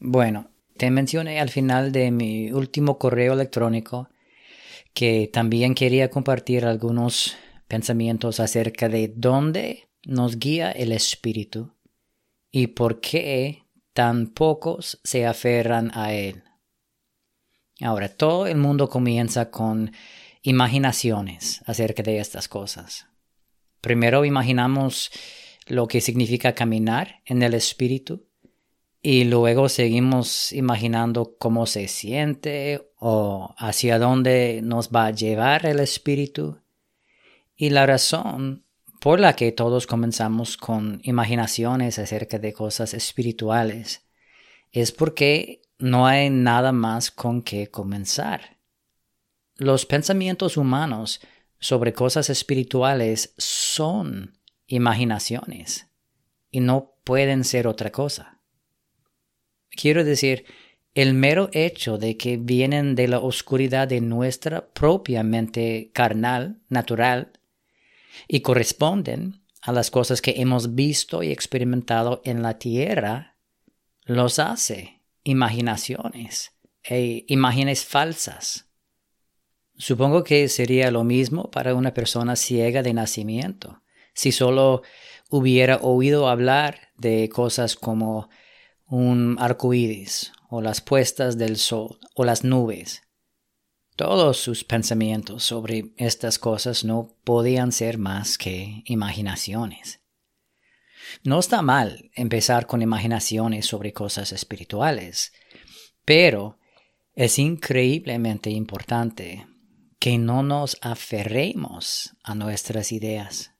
Bueno, te mencioné al final de mi último correo electrónico que también quería compartir algunos pensamientos acerca de dónde nos guía el Espíritu y por qué tan pocos se aferran a Él. Ahora, todo el mundo comienza con imaginaciones acerca de estas cosas. Primero imaginamos lo que significa caminar en el Espíritu y luego seguimos imaginando cómo se siente o hacia dónde nos va a llevar el espíritu. Y la razón por la que todos comenzamos con imaginaciones acerca de cosas espirituales es porque no hay nada más con que comenzar. Los pensamientos humanos sobre cosas espirituales son imaginaciones y no pueden ser otra cosa. Quiero decir, el mero hecho de que vienen de la oscuridad de nuestra propia mente carnal, natural, y corresponden a las cosas que hemos visto y experimentado en la tierra, los hace imaginaciones e imágenes falsas. Supongo que sería lo mismo para una persona ciega de nacimiento, si solo hubiera oído hablar de cosas como un arco iris, o las puestas del sol, o las nubes. Todos sus pensamientos sobre estas cosas no podían ser más que imaginaciones. No está mal empezar con imaginaciones sobre cosas espirituales, pero es increíblemente importante que no nos aferremos a nuestras ideas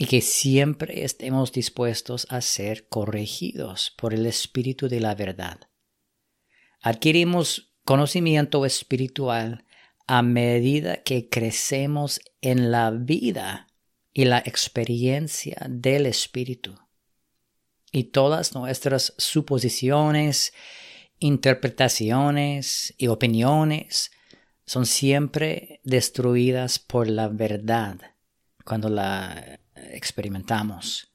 y que siempre estemos dispuestos a ser corregidos por el Espíritu de la verdad. Adquirimos conocimiento espiritual a medida que crecemos en la vida y la experiencia del Espíritu. Y todas nuestras suposiciones, interpretaciones y opiniones son siempre destruidas por la verdad cuando la experimentamos.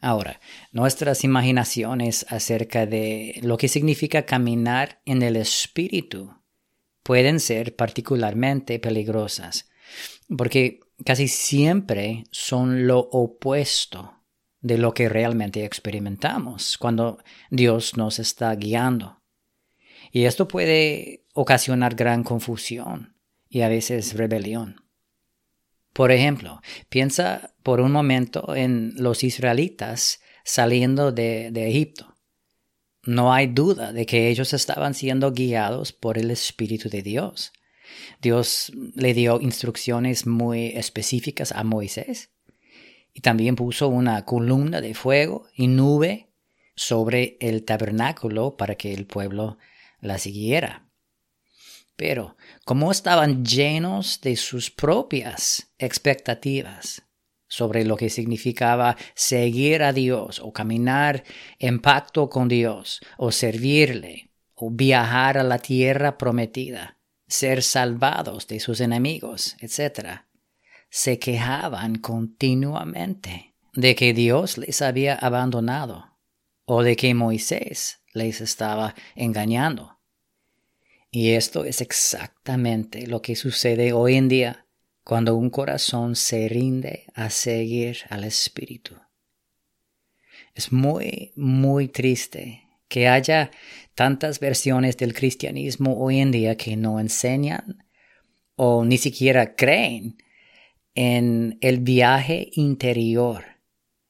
Ahora, nuestras imaginaciones acerca de lo que significa caminar en el espíritu pueden ser particularmente peligrosas, porque casi siempre son lo opuesto de lo que realmente experimentamos cuando Dios nos está guiando. Y esto puede ocasionar gran confusión y a veces rebelión. Por ejemplo, piensa por un momento en los israelitas saliendo de, Egipto. No hay duda de que ellos estaban siendo guiados por el Espíritu de Dios. Dios le dio instrucciones muy específicas a Moisés y también puso una columna de fuego y nube sobre el tabernáculo para que el pueblo la siguiera. Pero como estaban llenos de sus propias expectativas sobre lo que significaba seguir a Dios o caminar en pacto con Dios o servirle o viajar a la tierra prometida, ser salvados de sus enemigos, etc., se quejaban continuamente de que Dios les había abandonado o de que Moisés les estaba engañando. Y esto es exactamente lo que sucede hoy en día cuando un corazón se rinde a seguir al Espíritu. Es muy, muy triste que haya tantas versiones del cristianismo hoy en día que no enseñan o ni siquiera creen en el viaje interior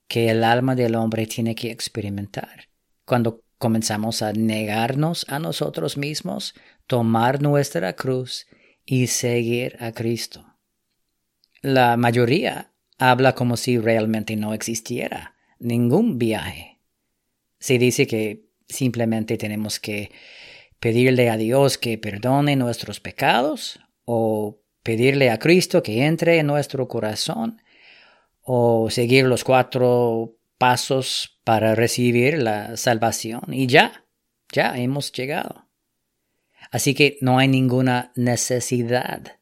que el alma del hombre tiene que experimentar cuando comenzamos a negarnos a nosotros mismos, tomar nuestra cruz y seguir a Cristo. La mayoría habla como si realmente no existiera ningún viaje. Se dice que simplemente tenemos que pedirle a Dios que perdone nuestros pecados o pedirle a Cristo que entre en nuestro corazón o seguir los cuatro pasos para recibir la salvación y ya, ya hemos llegado. Así que no hay ninguna necesidad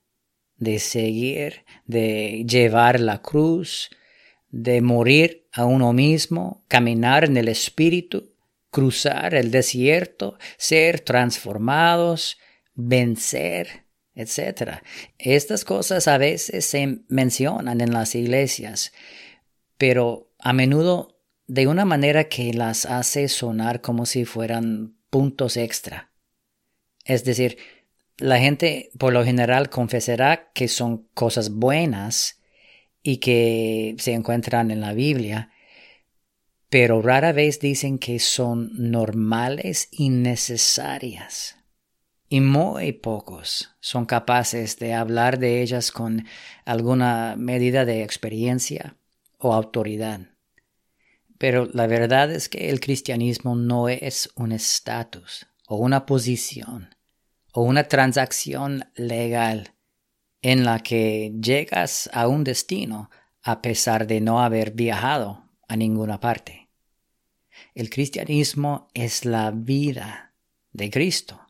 de seguir, de llevar la cruz, de morir a uno mismo, caminar en el Espíritu, cruzar el desierto, ser transformados, vencer, etc. Estas cosas a veces se mencionan en las iglesias, pero a menudo de una manera que las hace sonar como si fueran puntos extra. Es decir, la gente por lo general confesará que son cosas buenas y que se encuentran en la Biblia, pero rara vez dicen que son normales y necesarias. Y muy pocos son capaces de hablar de ellas con alguna medida de experiencia o autoridad. Pero la verdad es que el cristianismo no es un estatus o una posición o una transacción legal en la que llegas a un destino a pesar de no haber viajado a ninguna parte. El cristianismo es la vida de Cristo,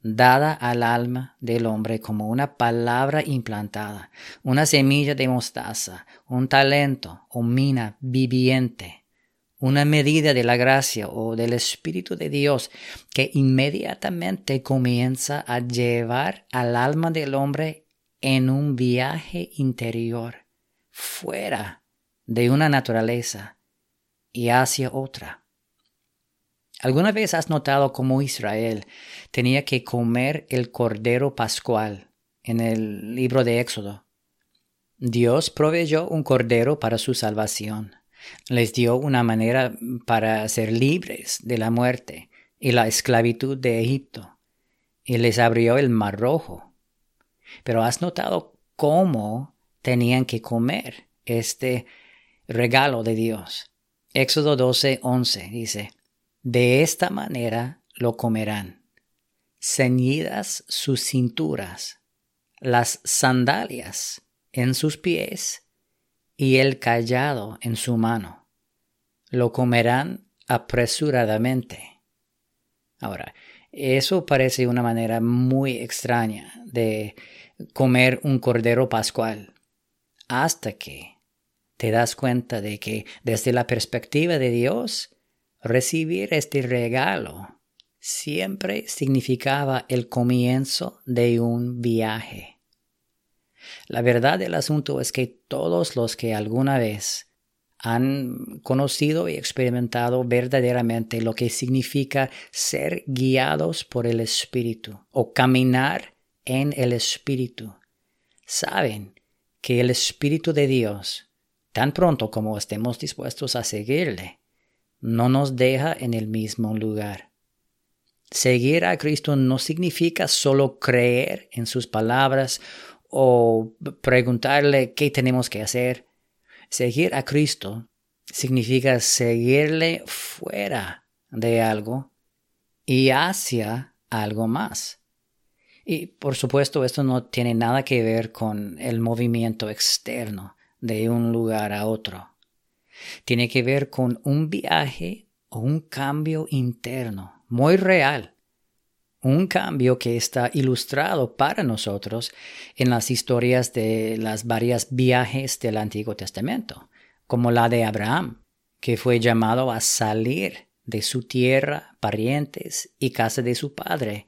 dada al alma del hombre como una palabra implantada, una semilla de mostaza, un talento o mina viviente, una medida de la gracia o del Espíritu de Dios que inmediatamente comienza a llevar al alma del hombre en un viaje interior, fuera de una naturaleza y hacia otra. ¿Alguna vez has notado cómo Israel tenía que comer el cordero pascual en el libro de Éxodo? Dios proveyó un cordero para su salvación. Les dio una manera para ser libres de la muerte y la esclavitud de Egipto, y les abrió el mar rojo. Pero has notado cómo tenían que comer este regalo de Dios. Éxodo 12, 11 dice, de esta manera lo comerán, ceñidas sus cinturas, las sandalias en sus pies y el callado en su mano. Lo comerán apresuradamente. Ahora, eso parece una manera muy extraña de comer un cordero pascual, hasta que te das cuenta de que desde la perspectiva de Dios, Recibir este regalo siempre significaba el comienzo de un viaje. La verdad del asunto es que todos los que alguna vez han conocido y experimentado verdaderamente lo que significa ser guiados por el Espíritu o caminar en el Espíritu, saben que el Espíritu de Dios, tan pronto como estemos dispuestos a seguirle, no nos deja en el mismo lugar. Seguir a Cristo no significa solo creer en sus palabras o preguntarle qué tenemos que hacer. Seguir a Cristo significa seguirle fuera de algo y hacia algo más. Y por supuesto esto no tiene nada que ver con el movimiento externo de un lugar a otro tiene que ver con un viaje o un cambio interno muy real. Un cambio que está ilustrado para nosotros en las historias de las varias viajes del Antiguo Testamento, como la de Abraham, que fue llamado a salir de su tierra, parientes y casa de su padre,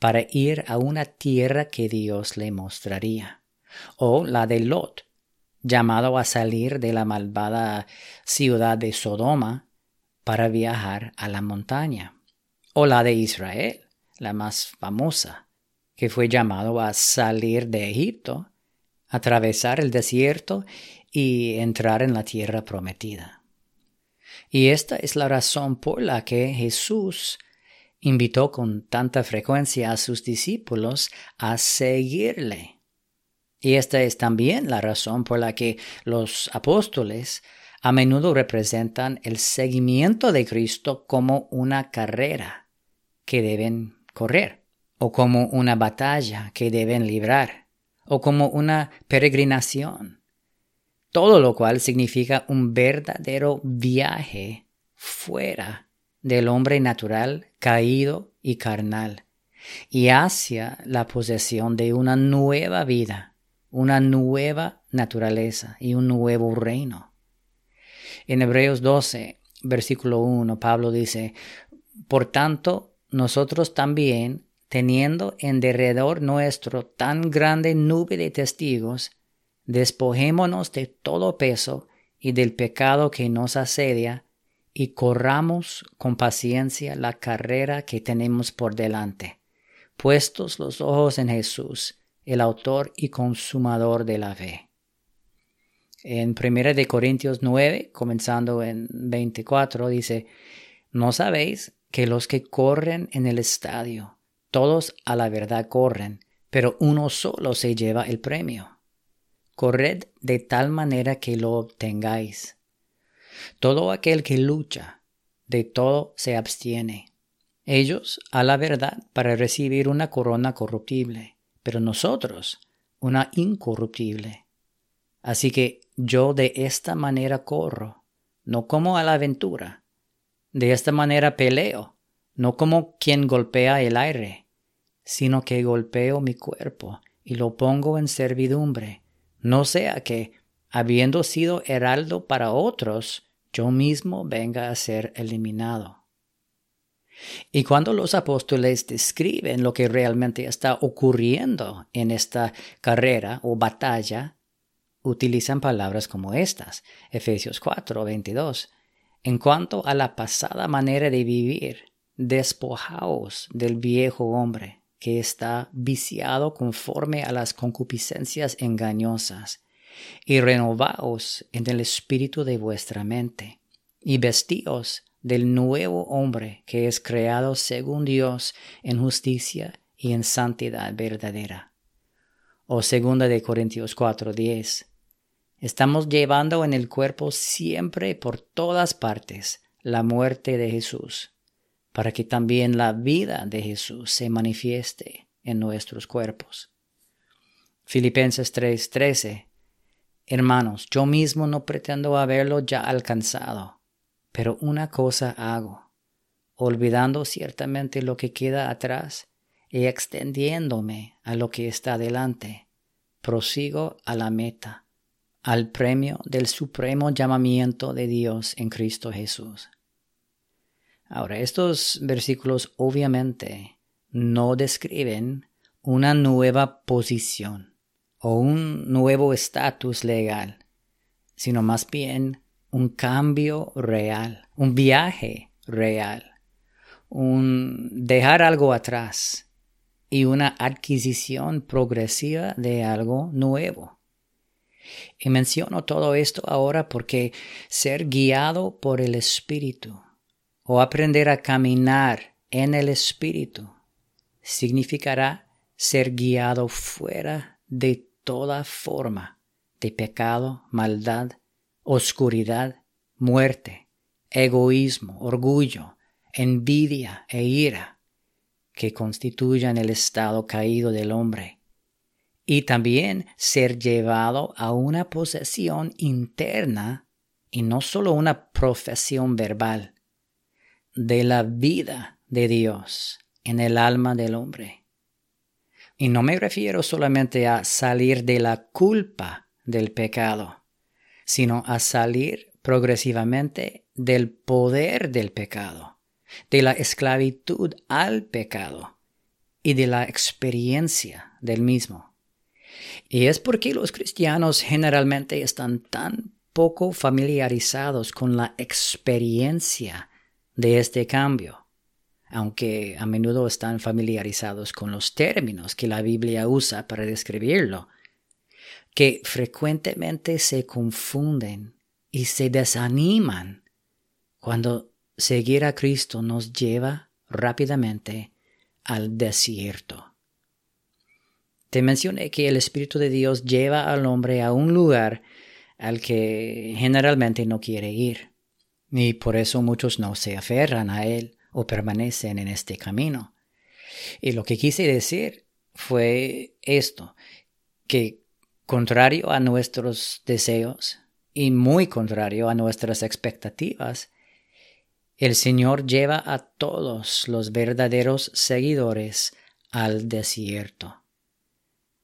para ir a una tierra que Dios le mostraría, o la de Lot, llamado a salir de la malvada ciudad de Sodoma para viajar a la montaña, o la de Israel, la más famosa, que fue llamado a salir de Egipto, atravesar el desierto y entrar en la tierra prometida. Y esta es la razón por la que Jesús invitó con tanta frecuencia a sus discípulos a seguirle y esta es también la razón por la que los apóstoles a menudo representan el seguimiento de Cristo como una carrera que deben correr, o como una batalla que deben librar, o como una peregrinación. Todo lo cual significa un verdadero viaje fuera del hombre natural, caído y carnal, y hacia la posesión de una nueva vida una nueva naturaleza y un nuevo reino. En Hebreos 12, versículo 1, Pablo dice, Por tanto, nosotros también, teniendo en derredor nuestro tan grande nube de testigos, despojémonos de todo peso y del pecado que nos asedia, y corramos con paciencia la carrera que tenemos por delante, puestos los ojos en Jesús, el autor y consumador de la fe. En 1 de Corintios 9, comenzando en 24, dice, ¿no sabéis que los que corren en el estadio, todos a la verdad corren, pero uno solo se lleva el premio? Corred de tal manera que lo obtengáis. Todo aquel que lucha, de todo se abstiene. Ellos a la verdad para recibir una corona corruptible, pero nosotros una incorruptible. Así que yo de esta manera corro, no como a la aventura. De esta manera peleo, no como quien golpea el aire, sino que golpeo mi cuerpo y lo pongo en servidumbre, no sea que, habiendo sido heraldo para otros, yo mismo venga a ser eliminado. Y cuando los apóstoles describen lo que realmente está ocurriendo en esta carrera o batalla, utilizan palabras como estas, Efesios 4, 22. En cuanto a la pasada manera de vivir, despojaos del viejo hombre, que está viciado conforme a las concupiscencias engañosas, y renovaos en el espíritu de vuestra mente, y vestíos del nuevo hombre que es creado según Dios en justicia y en santidad verdadera. O segunda de Corintios 4, 10. Estamos llevando en el cuerpo siempre por todas partes la muerte de Jesús, para que también la vida de Jesús se manifieste en nuestros cuerpos. Filipenses 3:13 Hermanos, yo mismo no pretendo haberlo ya alcanzado, pero una cosa hago, olvidando ciertamente lo que queda atrás y extendiéndome a lo que está delante, prosigo a la meta al premio del supremo llamamiento de Dios en Cristo Jesús. Ahora, estos versículos obviamente no describen una nueva posición o un nuevo estatus legal, sino más bien un cambio real, un viaje real, un dejar algo atrás y una adquisición progresiva de algo nuevo. Y menciono todo esto ahora porque ser guiado por el Espíritu o aprender a caminar en el Espíritu significará ser guiado fuera de toda forma de pecado, maldad, oscuridad, muerte, egoísmo, orgullo, envidia e ira que constituyan el estado caído del hombre y también ser llevado a una posesión interna y no solo una profesión verbal de la vida de Dios en el alma del hombre. Y no me refiero solamente a salir de la culpa del pecado, sino a salir progresivamente del poder del pecado, de la esclavitud al pecado y de la experiencia del mismo. Y es porque los cristianos generalmente están tan poco familiarizados con la experiencia de este cambio, aunque a menudo están familiarizados con los términos que la Biblia usa para describirlo, que frecuentemente se confunden y se desaniman cuando seguir a Cristo nos lleva rápidamente al desierto. Te mencioné que el Espíritu de Dios lleva al hombre a un lugar al que generalmente no quiere ir, y por eso muchos no se aferran a él o permanecen en este camino. Y lo que quise decir fue esto, que contrario a nuestros deseos y muy contrario a nuestras expectativas, el Señor lleva a todos los verdaderos seguidores al desierto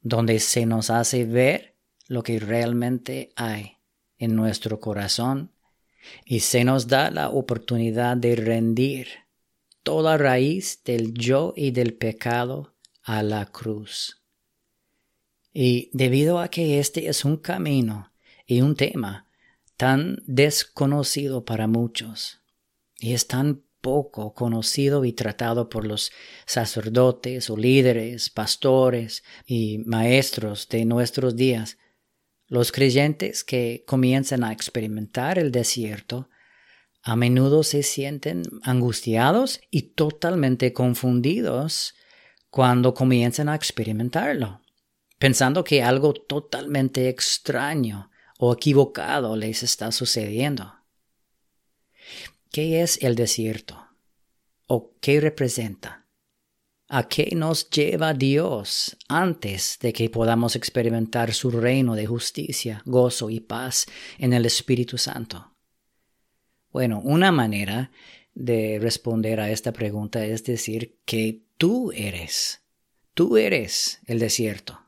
donde se nos hace ver lo que realmente hay en nuestro corazón y se nos da la oportunidad de rendir toda raíz del yo y del pecado a la cruz. Y debido a que este es un camino y un tema tan desconocido para muchos, y es tan poco conocido y tratado por los sacerdotes o líderes, pastores y maestros de nuestros días, los creyentes que comienzan a experimentar el desierto a menudo se sienten angustiados y totalmente confundidos cuando comienzan a experimentarlo, pensando que algo totalmente extraño o equivocado les está sucediendo. ¿Qué es el desierto? ¿O qué representa? ¿A qué nos lleva Dios antes de que podamos experimentar su reino de justicia, gozo y paz en el Espíritu Santo? Bueno, una manera de responder a esta pregunta es decir que tú eres, tú eres el desierto.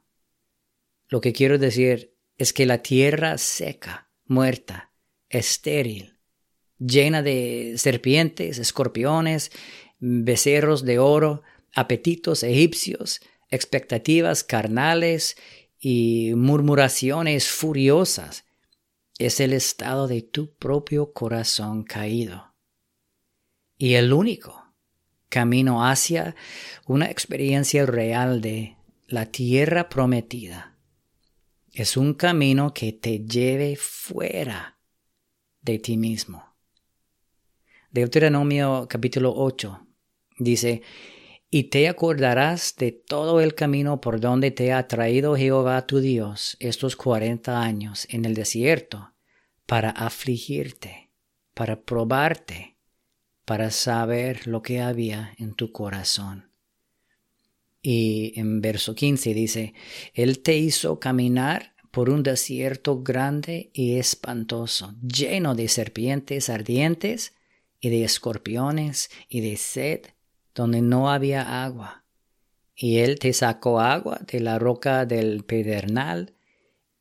Lo que quiero decir es que la tierra seca, muerta, estéril, llena de serpientes, escorpiones, becerros de oro, apetitos egipcios, expectativas carnales y murmuraciones furiosas. Es el estado de tu propio corazón caído. Y el único camino hacia una experiencia real de la tierra prometida es un camino que te lleve fuera de ti mismo. Deuteronomio capítulo 8 dice, y te acordarás de todo el camino por donde te ha traído Jehová tu Dios estos cuarenta años en el desierto, para afligirte, para probarte, para saber lo que había en tu corazón. Y en verso 15 dice, Él te hizo caminar por un desierto grande y espantoso, lleno de serpientes ardientes, y de escorpiones y de sed donde no había agua. Y él te sacó agua de la roca del pedernal,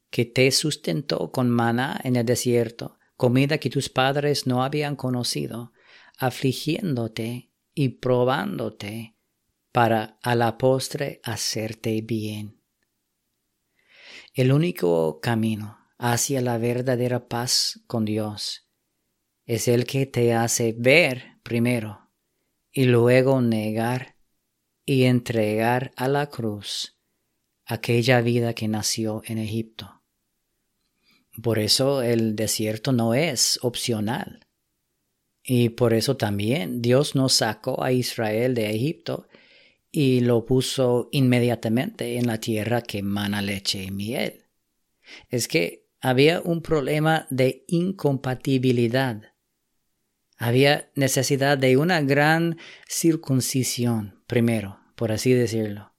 que te sustentó con maná en el desierto, comida que tus padres no habían conocido, afligiéndote y probándote para a la postre hacerte bien. El único camino hacia la verdadera paz con Dios es el que te hace ver primero y luego negar y entregar a la cruz aquella vida que nació en Egipto. Por eso el desierto no es opcional. Y por eso también Dios nos sacó a Israel de Egipto y lo puso inmediatamente en la tierra que mana leche y miel. Es que había un problema de incompatibilidad había necesidad de una gran circuncisión, primero, por así decirlo.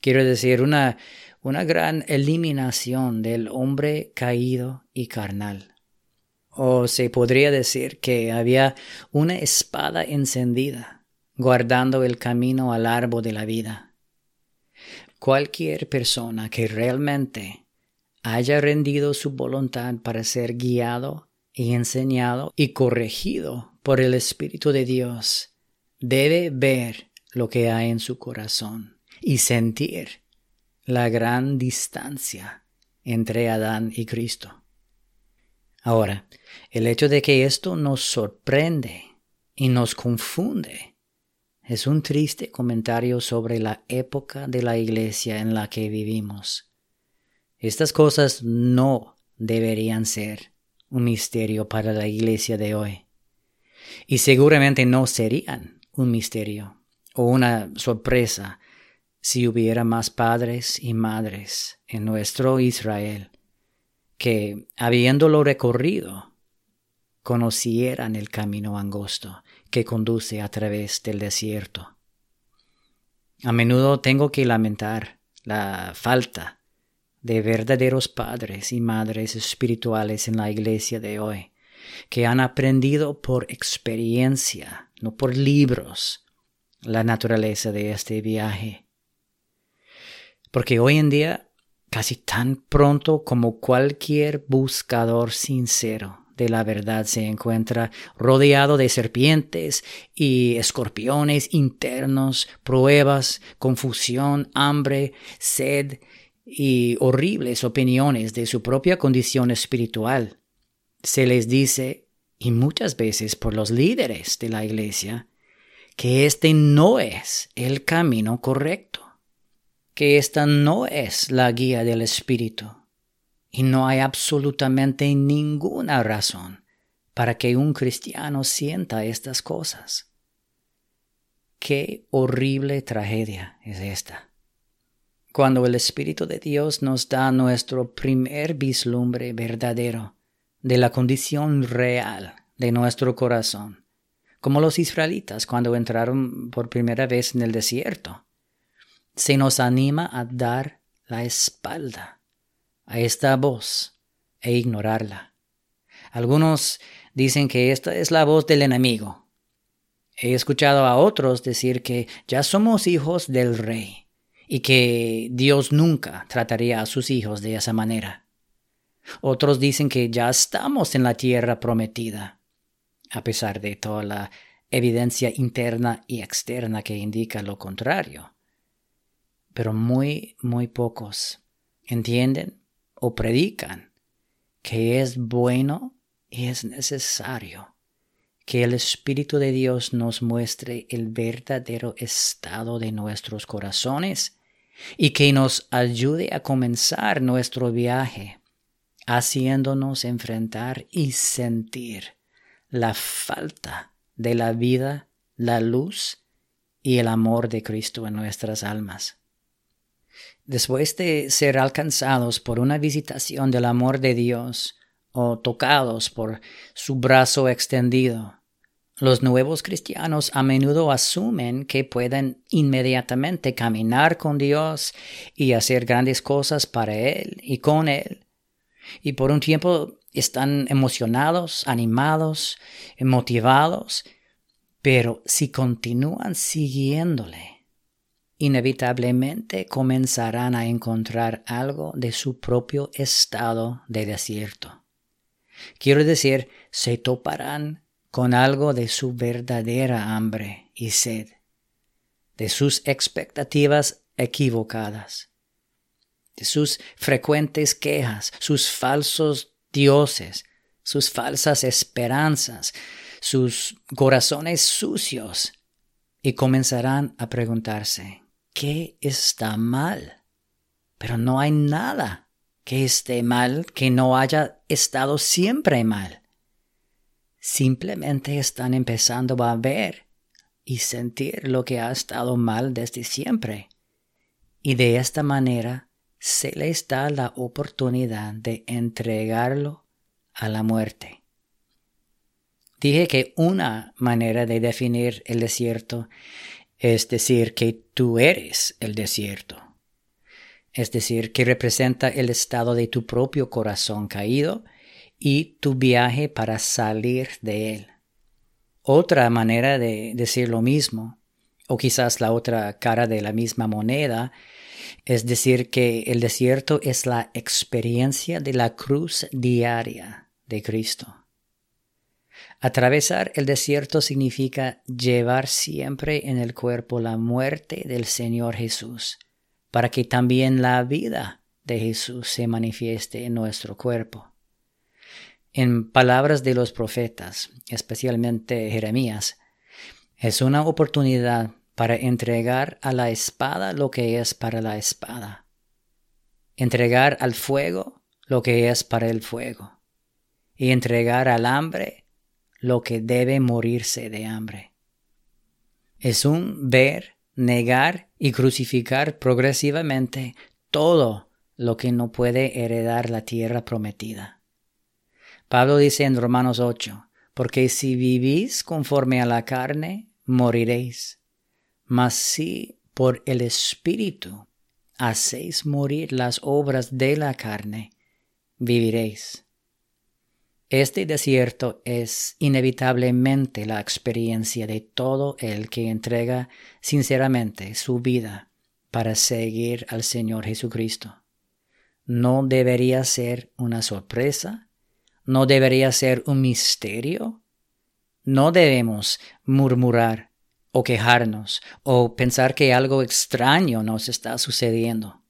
Quiero decir, una, una gran eliminación del hombre caído y carnal. O se podría decir que había una espada encendida, guardando el camino al árbol de la vida. Cualquier persona que realmente haya rendido su voluntad para ser guiado y enseñado y corregido por el Espíritu de Dios, debe ver lo que hay en su corazón y sentir la gran distancia entre Adán y Cristo. Ahora, el hecho de que esto nos sorprende y nos confunde es un triste comentario sobre la época de la iglesia en la que vivimos. Estas cosas no deberían ser un misterio para la iglesia de hoy. Y seguramente no serían un misterio o una sorpresa si hubiera más padres y madres en nuestro Israel que, habiéndolo recorrido, conocieran el camino angosto que conduce a través del desierto. A menudo tengo que lamentar la falta de verdaderos padres y madres espirituales en la iglesia de hoy, que han aprendido por experiencia, no por libros, la naturaleza de este viaje. Porque hoy en día, casi tan pronto como cualquier buscador sincero de la verdad se encuentra rodeado de serpientes y escorpiones internos, pruebas, confusión, hambre, sed y horribles opiniones de su propia condición espiritual. Se les dice, y muchas veces por los líderes de la iglesia, que este no es el camino correcto, que esta no es la guía del Espíritu, y no hay absolutamente ninguna razón para que un cristiano sienta estas cosas. Qué horrible tragedia es esta. Cuando el Espíritu de Dios nos da nuestro primer vislumbre verdadero de la condición real de nuestro corazón, como los israelitas cuando entraron por primera vez en el desierto, se nos anima a dar la espalda a esta voz e ignorarla. Algunos dicen que esta es la voz del enemigo. He escuchado a otros decir que ya somos hijos del rey y que Dios nunca trataría a sus hijos de esa manera. Otros dicen que ya estamos en la tierra prometida, a pesar de toda la evidencia interna y externa que indica lo contrario. Pero muy, muy pocos entienden o predican que es bueno y es necesario que el Espíritu de Dios nos muestre el verdadero estado de nuestros corazones y que nos ayude a comenzar nuestro viaje haciéndonos enfrentar y sentir la falta de la vida, la luz y el amor de Cristo en nuestras almas. Después de ser alcanzados por una visitación del amor de Dios o tocados por su brazo extendido, los nuevos cristianos a menudo asumen que pueden inmediatamente caminar con Dios y hacer grandes cosas para Él y con Él. Y por un tiempo están emocionados, animados, motivados, pero si continúan siguiéndole, inevitablemente comenzarán a encontrar algo de su propio estado de desierto. Quiero decir, se toparán con algo de su verdadera hambre y sed, de sus expectativas equivocadas, de sus frecuentes quejas, sus falsos dioses, sus falsas esperanzas, sus corazones sucios, y comenzarán a preguntarse, ¿qué está mal? Pero no hay nada que esté mal que no haya estado siempre mal. Simplemente están empezando a ver y sentir lo que ha estado mal desde siempre. Y de esta manera se les da la oportunidad de entregarlo a la muerte. Dije que una manera de definir el desierto es decir, que tú eres el desierto. Es decir, que representa el estado de tu propio corazón caído y tu viaje para salir de él. Otra manera de decir lo mismo, o quizás la otra cara de la misma moneda, es decir que el desierto es la experiencia de la cruz diaria de Cristo. Atravesar el desierto significa llevar siempre en el cuerpo la muerte del Señor Jesús, para que también la vida de Jesús se manifieste en nuestro cuerpo. En palabras de los profetas, especialmente Jeremías, es una oportunidad para entregar a la espada lo que es para la espada, entregar al fuego lo que es para el fuego, y entregar al hambre lo que debe morirse de hambre. Es un ver, negar y crucificar progresivamente todo lo que no puede heredar la tierra prometida. Pablo dice en Romanos 8, porque si vivís conforme a la carne, moriréis. Mas si por el Espíritu hacéis morir las obras de la carne, viviréis. Este desierto es inevitablemente la experiencia de todo el que entrega sinceramente su vida para seguir al Señor Jesucristo. No debería ser una sorpresa no debería ser un misterio? No debemos murmurar o quejarnos o pensar que algo extraño nos está sucediendo.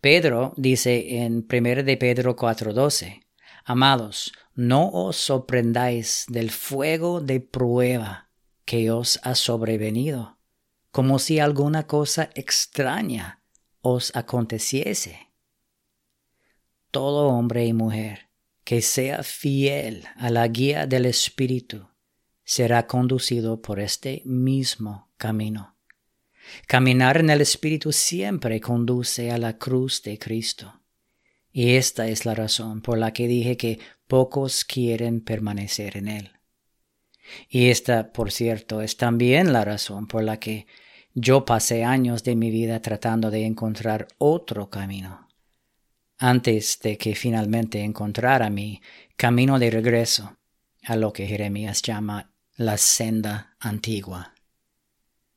Pedro dice en 1 de Pedro 4:12, Amados, no os sorprendáis del fuego de prueba que os ha sobrevenido, como si alguna cosa extraña os aconteciese. Todo hombre y mujer que sea fiel a la guía del Espíritu será conducido por este mismo camino. Caminar en el Espíritu siempre conduce a la cruz de Cristo. Y esta es la razón por la que dije que pocos quieren permanecer en él. Y esta, por cierto, es también la razón por la que yo pasé años de mi vida tratando de encontrar otro camino, antes de que finalmente encontrara mi camino de regreso a lo que Jeremías llama la senda antigua.